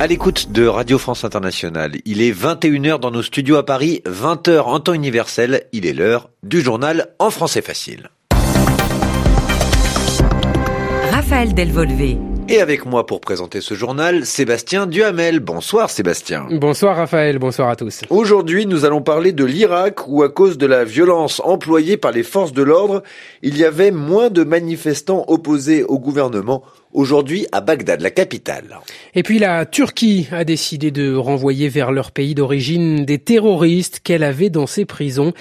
À l'écoute de Radio France Internationale, il est 21h dans nos studios à Paris, 20h en temps universel, il est l'heure du journal en français facile. Raphaël Delvolvé. Et avec moi pour présenter ce journal, Sébastien Duhamel. Bonsoir Sébastien. Bonsoir Raphaël, bonsoir à tous. Aujourd'hui, nous allons parler de l'Irak où à cause de la violence employée par les forces de l'ordre, il y avait moins de manifestants opposés au gouvernement aujourd'hui à Bagdad, la capitale. Et puis la Turquie a décidé de renvoyer vers leur pays d'origine des terroristes qu'elle avait dans ses prisons.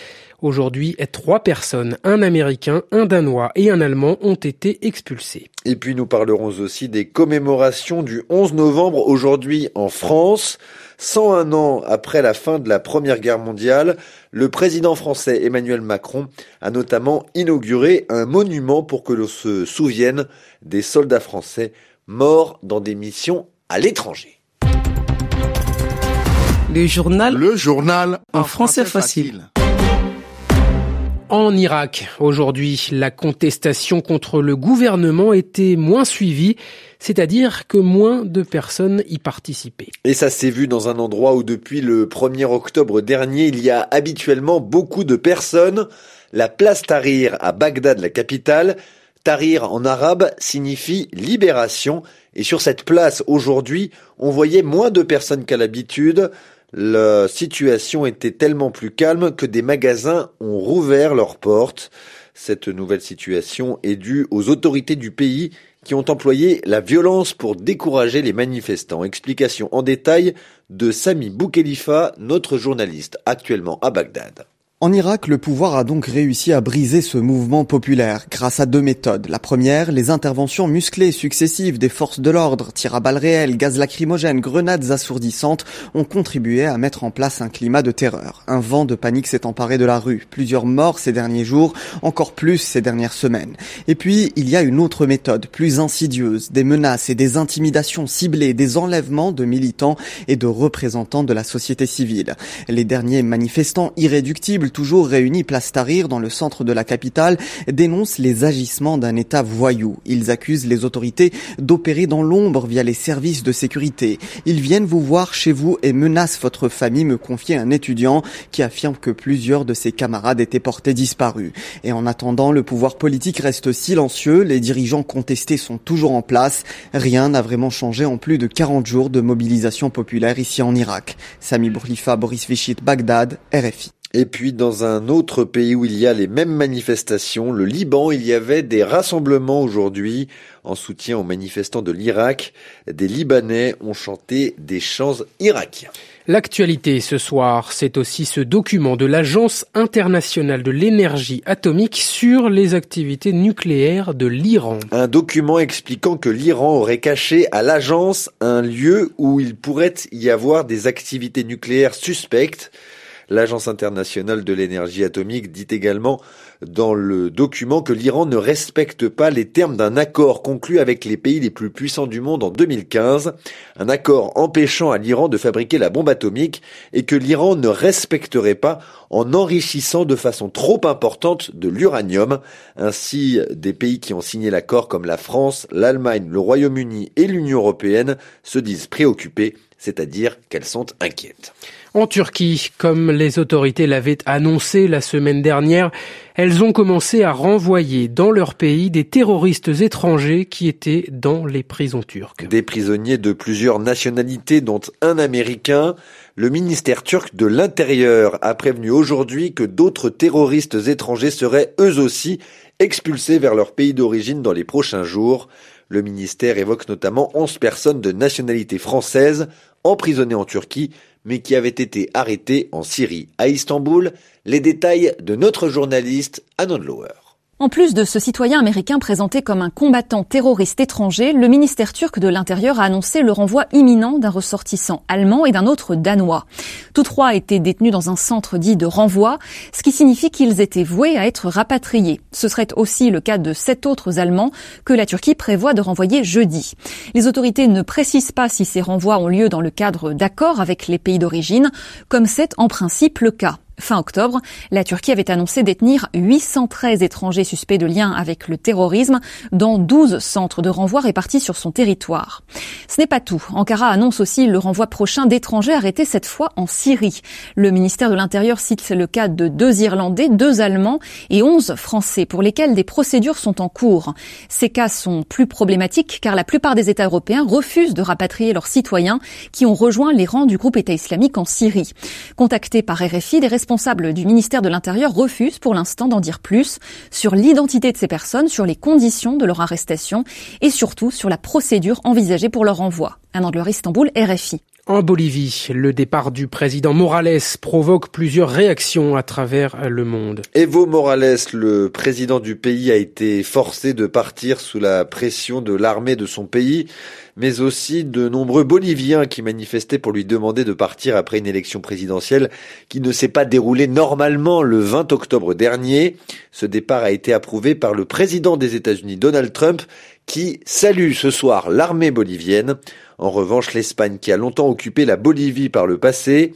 Aujourd'hui, trois personnes, un Américain, un Danois et un Allemand, ont été expulsés. Et puis nous parlerons aussi des commémorations du 11 novembre aujourd'hui en France. 101 ans après la fin de la Première Guerre mondiale, le président français Emmanuel Macron a notamment inauguré un monument pour que l'on se souvienne des soldats français morts dans des missions à l'étranger. Le journal. Le journal en français facile. En Irak, aujourd'hui, la contestation contre le gouvernement était moins suivie, c'est-à-dire que moins de personnes y participaient. Et ça s'est vu dans un endroit où depuis le 1er octobre dernier, il y a habituellement beaucoup de personnes, la place Tahrir à Bagdad, la capitale. Tahrir en arabe signifie libération et sur cette place aujourd'hui, on voyait moins de personnes qu'à l'habitude. La situation était tellement plus calme que des magasins ont rouvert leurs portes. Cette nouvelle situation est due aux autorités du pays qui ont employé la violence pour décourager les manifestants. Explication en détail de Sami Boukhelifa, notre journaliste actuellement à Bagdad. En Irak, le pouvoir a donc réussi à briser ce mouvement populaire grâce à deux méthodes. La première, les interventions musclées successives des forces de l'ordre, tirs à balles réelles, gaz lacrymogènes, grenades assourdissantes ont contribué à mettre en place un climat de terreur. Un vent de panique s'est emparé de la rue. Plusieurs morts ces derniers jours, encore plus ces dernières semaines. Et puis, il y a une autre méthode, plus insidieuse, des menaces et des intimidations ciblées, des enlèvements de militants et de représentants de la société civile. Les derniers manifestants irréductibles toujours réunis place Tahrir dans le centre de la capitale, dénoncent les agissements d'un État voyou. Ils accusent les autorités d'opérer dans l'ombre via les services de sécurité. Ils viennent vous voir chez vous et menacent votre famille, me confier un étudiant qui affirme que plusieurs de ses camarades étaient portés disparus. Et en attendant, le pouvoir politique reste silencieux, les dirigeants contestés sont toujours en place. Rien n'a vraiment changé en plus de 40 jours de mobilisation populaire ici en Irak. Sami Bourlifa, Boris Vichit, Bagdad, RFI. Et puis dans un autre pays où il y a les mêmes manifestations, le Liban, il y avait des rassemblements aujourd'hui en soutien aux manifestants de l'Irak. Des Libanais ont chanté des chants irakiens. L'actualité ce soir, c'est aussi ce document de l'Agence internationale de l'énergie atomique sur les activités nucléaires de l'Iran. Un document expliquant que l'Iran aurait caché à l'agence un lieu où il pourrait y avoir des activités nucléaires suspectes. L'Agence internationale de l'énergie atomique dit également dans le document que l'Iran ne respecte pas les termes d'un accord conclu avec les pays les plus puissants du monde en 2015, un accord empêchant à l'Iran de fabriquer la bombe atomique et que l'Iran ne respecterait pas en enrichissant de façon trop importante de l'uranium. Ainsi, des pays qui ont signé l'accord comme la France, l'Allemagne, le Royaume-Uni et l'Union européenne se disent préoccupés, c'est-à-dire qu'elles sont inquiètes. En Turquie, comme les autorités l'avaient annoncé la semaine dernière, elles ont commencé à renvoyer dans leur pays des terroristes étrangers qui étaient dans les prisons turques. Des prisonniers de plusieurs nationalités, dont un américain. Le ministère turc de l'Intérieur a prévenu aujourd'hui que d'autres terroristes étrangers seraient eux aussi expulsés vers leur pays d'origine dans les prochains jours. Le ministère évoque notamment 11 personnes de nationalité française emprisonnées en Turquie mais qui avait été arrêté en Syrie, à Istanbul. Les détails de notre journaliste Anon Lower. En plus de ce citoyen américain présenté comme un combattant terroriste étranger, le ministère turc de l'Intérieur a annoncé le renvoi imminent d'un ressortissant allemand et d'un autre danois. Tous trois étaient détenus dans un centre dit de renvoi, ce qui signifie qu'ils étaient voués à être rapatriés. Ce serait aussi le cas de sept autres Allemands que la Turquie prévoit de renvoyer jeudi. Les autorités ne précisent pas si ces renvois ont lieu dans le cadre d'accords avec les pays d'origine, comme c'est en principe le cas. Fin octobre, la Turquie avait annoncé détenir 813 étrangers suspects de lien avec le terrorisme dans 12 centres de renvoi répartis sur son territoire. Ce n'est pas tout. Ankara annonce aussi le renvoi prochain d'étrangers arrêtés cette fois en Syrie. Le ministère de l'Intérieur cite le cas de deux Irlandais, deux Allemands et 11 Français pour lesquels des procédures sont en cours. Ces cas sont plus problématiques car la plupart des États européens refusent de rapatrier leurs citoyens qui ont rejoint les rangs du groupe État islamique en Syrie. Contactés par RFI, du ministère de l'Intérieur refusent pour l'instant d'en dire plus sur l'identité de ces personnes, sur les conditions de leur arrestation et surtout sur la procédure envisagée pour leur renvoi. Un Angleur Istanbul, RFI. En Bolivie, le départ du président Morales provoque plusieurs réactions à travers le monde. Evo Morales, le président du pays, a été forcé de partir sous la pression de l'armée de son pays, mais aussi de nombreux Boliviens qui manifestaient pour lui demander de partir après une élection présidentielle qui ne s'est pas déroulée normalement le 20 octobre dernier. Ce départ a été approuvé par le président des États-Unis, Donald Trump, qui salue ce soir l'armée bolivienne. En revanche, l'Espagne, qui a longtemps occupé la Bolivie par le passé,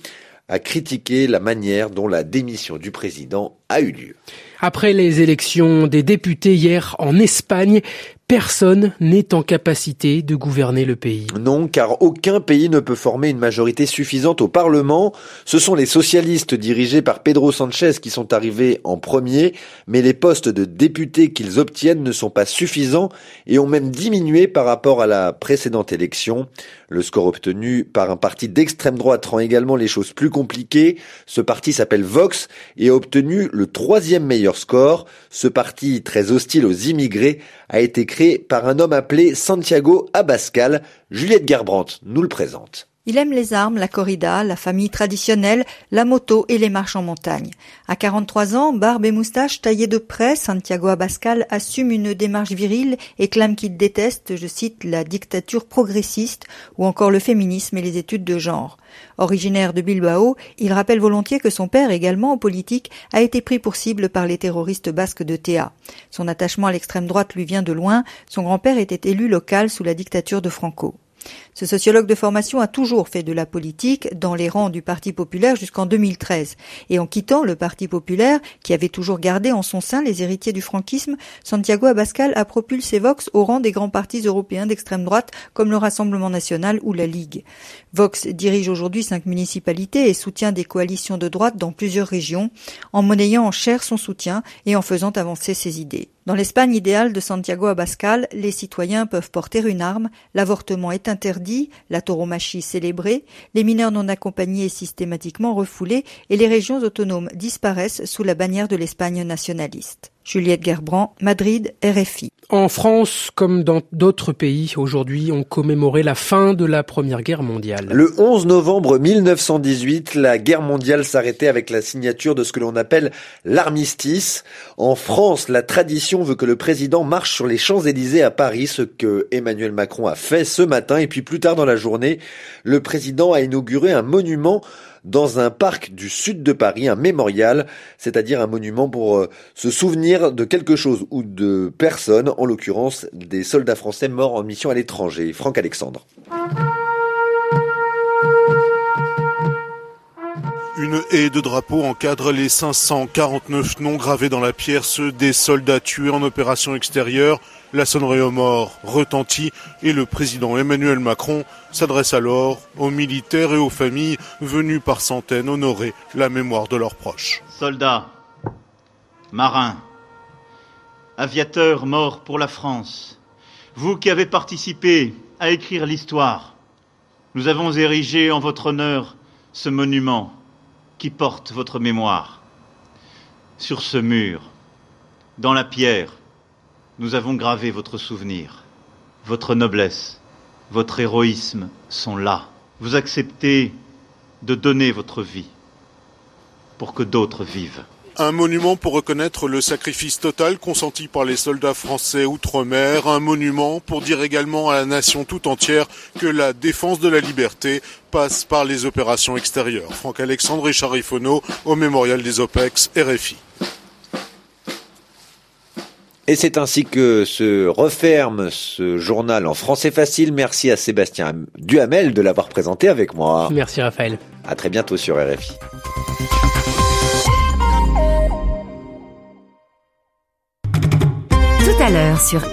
a critiqué la manière dont la démission du président a eu lieu. Après les élections des députés hier en Espagne, personne n'est en capacité de gouverner le pays. Non, car aucun pays ne peut former une majorité suffisante au Parlement. Ce sont les socialistes dirigés par Pedro Sanchez qui sont arrivés en premier, mais les postes de députés qu'ils obtiennent ne sont pas suffisants et ont même diminué par rapport à la précédente élection. Le score obtenu par un parti d'extrême droite rend également les choses plus compliquées. Ce parti s'appelle Vox et a obtenu le troisième meilleur score. Ce parti très hostile aux immigrés a été créé par un homme appelé Santiago Abascal. Juliette Gerbrandt nous le présente. Il aime les armes, la corrida, la famille traditionnelle, la moto et les marches en montagne. À 43 ans, barbe et moustache taillées de près, Santiago Abascal assume une démarche virile et clame qu'il déteste, je cite, la dictature progressiste ou encore le féminisme et les études de genre. Originaire de Bilbao, il rappelle volontiers que son père, également en politique, a été pris pour cible par les terroristes basques de Théa. Son attachement à l'extrême droite lui vient de loin, son grand-père était élu local sous la dictature de Franco. Ce sociologue de formation a toujours fait de la politique dans les rangs du Parti populaire jusqu'en 2013. Et en quittant le Parti populaire, qui avait toujours gardé en son sein les héritiers du franquisme, Santiago Abascal a propulsé Vox au rang des grands partis européens d'extrême droite comme le Rassemblement national ou la Ligue. Vox dirige aujourd'hui cinq municipalités et soutient des coalitions de droite dans plusieurs régions, en monnayant en chair son soutien et en faisant avancer ses idées. Dans l'Espagne idéale de Santiago Abascal, les citoyens peuvent porter une arme, l'avortement est interdit, la tauromachie célébrée, les mineurs non accompagnés systématiquement refoulés et les régions autonomes disparaissent sous la bannière de l'Espagne nationaliste. Juliette Gerbrand, Madrid, RFI. En France, comme dans d'autres pays, aujourd'hui, on commémorait la fin de la Première Guerre mondiale. Le 11 novembre 1918, la guerre mondiale s'arrêtait avec la signature de ce que l'on appelle l'armistice. En France, la tradition veut que le président marche sur les Champs-Élysées à Paris, ce que Emmanuel Macron a fait ce matin. Et puis plus tard dans la journée, le président a inauguré un monument dans un parc du sud de Paris, un mémorial, c'est-à-dire un monument pour euh, se souvenir de quelque chose ou de personnes, en l'occurrence des soldats français morts en mission à l'étranger. Franck Alexandre. Une haie de drapeaux encadre les 549 noms gravés dans la pierre, ceux des soldats tués en opération extérieure. La sonnerie aux morts retentit et le président Emmanuel Macron s'adresse alors aux militaires et aux familles venues par centaines honorer la mémoire de leurs proches. Soldats, marins, aviateurs morts pour la France, vous qui avez participé à écrire l'histoire, nous avons érigé en votre honneur ce monument qui porte votre mémoire. Sur ce mur, dans la pierre, nous avons gravé votre souvenir. Votre noblesse, votre héroïsme sont là. Vous acceptez de donner votre vie pour que d'autres vivent. Un monument pour reconnaître le sacrifice total consenti par les soldats français outre-mer, un monument pour dire également à la nation tout entière que la défense de la liberté passe par les opérations extérieures. Franck Alexandre et Charifono au mémorial des OPEX RFI. Et c'est ainsi que se referme ce journal en français facile. Merci à Sébastien Duhamel de l'avoir présenté avec moi. Merci Raphaël. À très bientôt sur RFI. Sur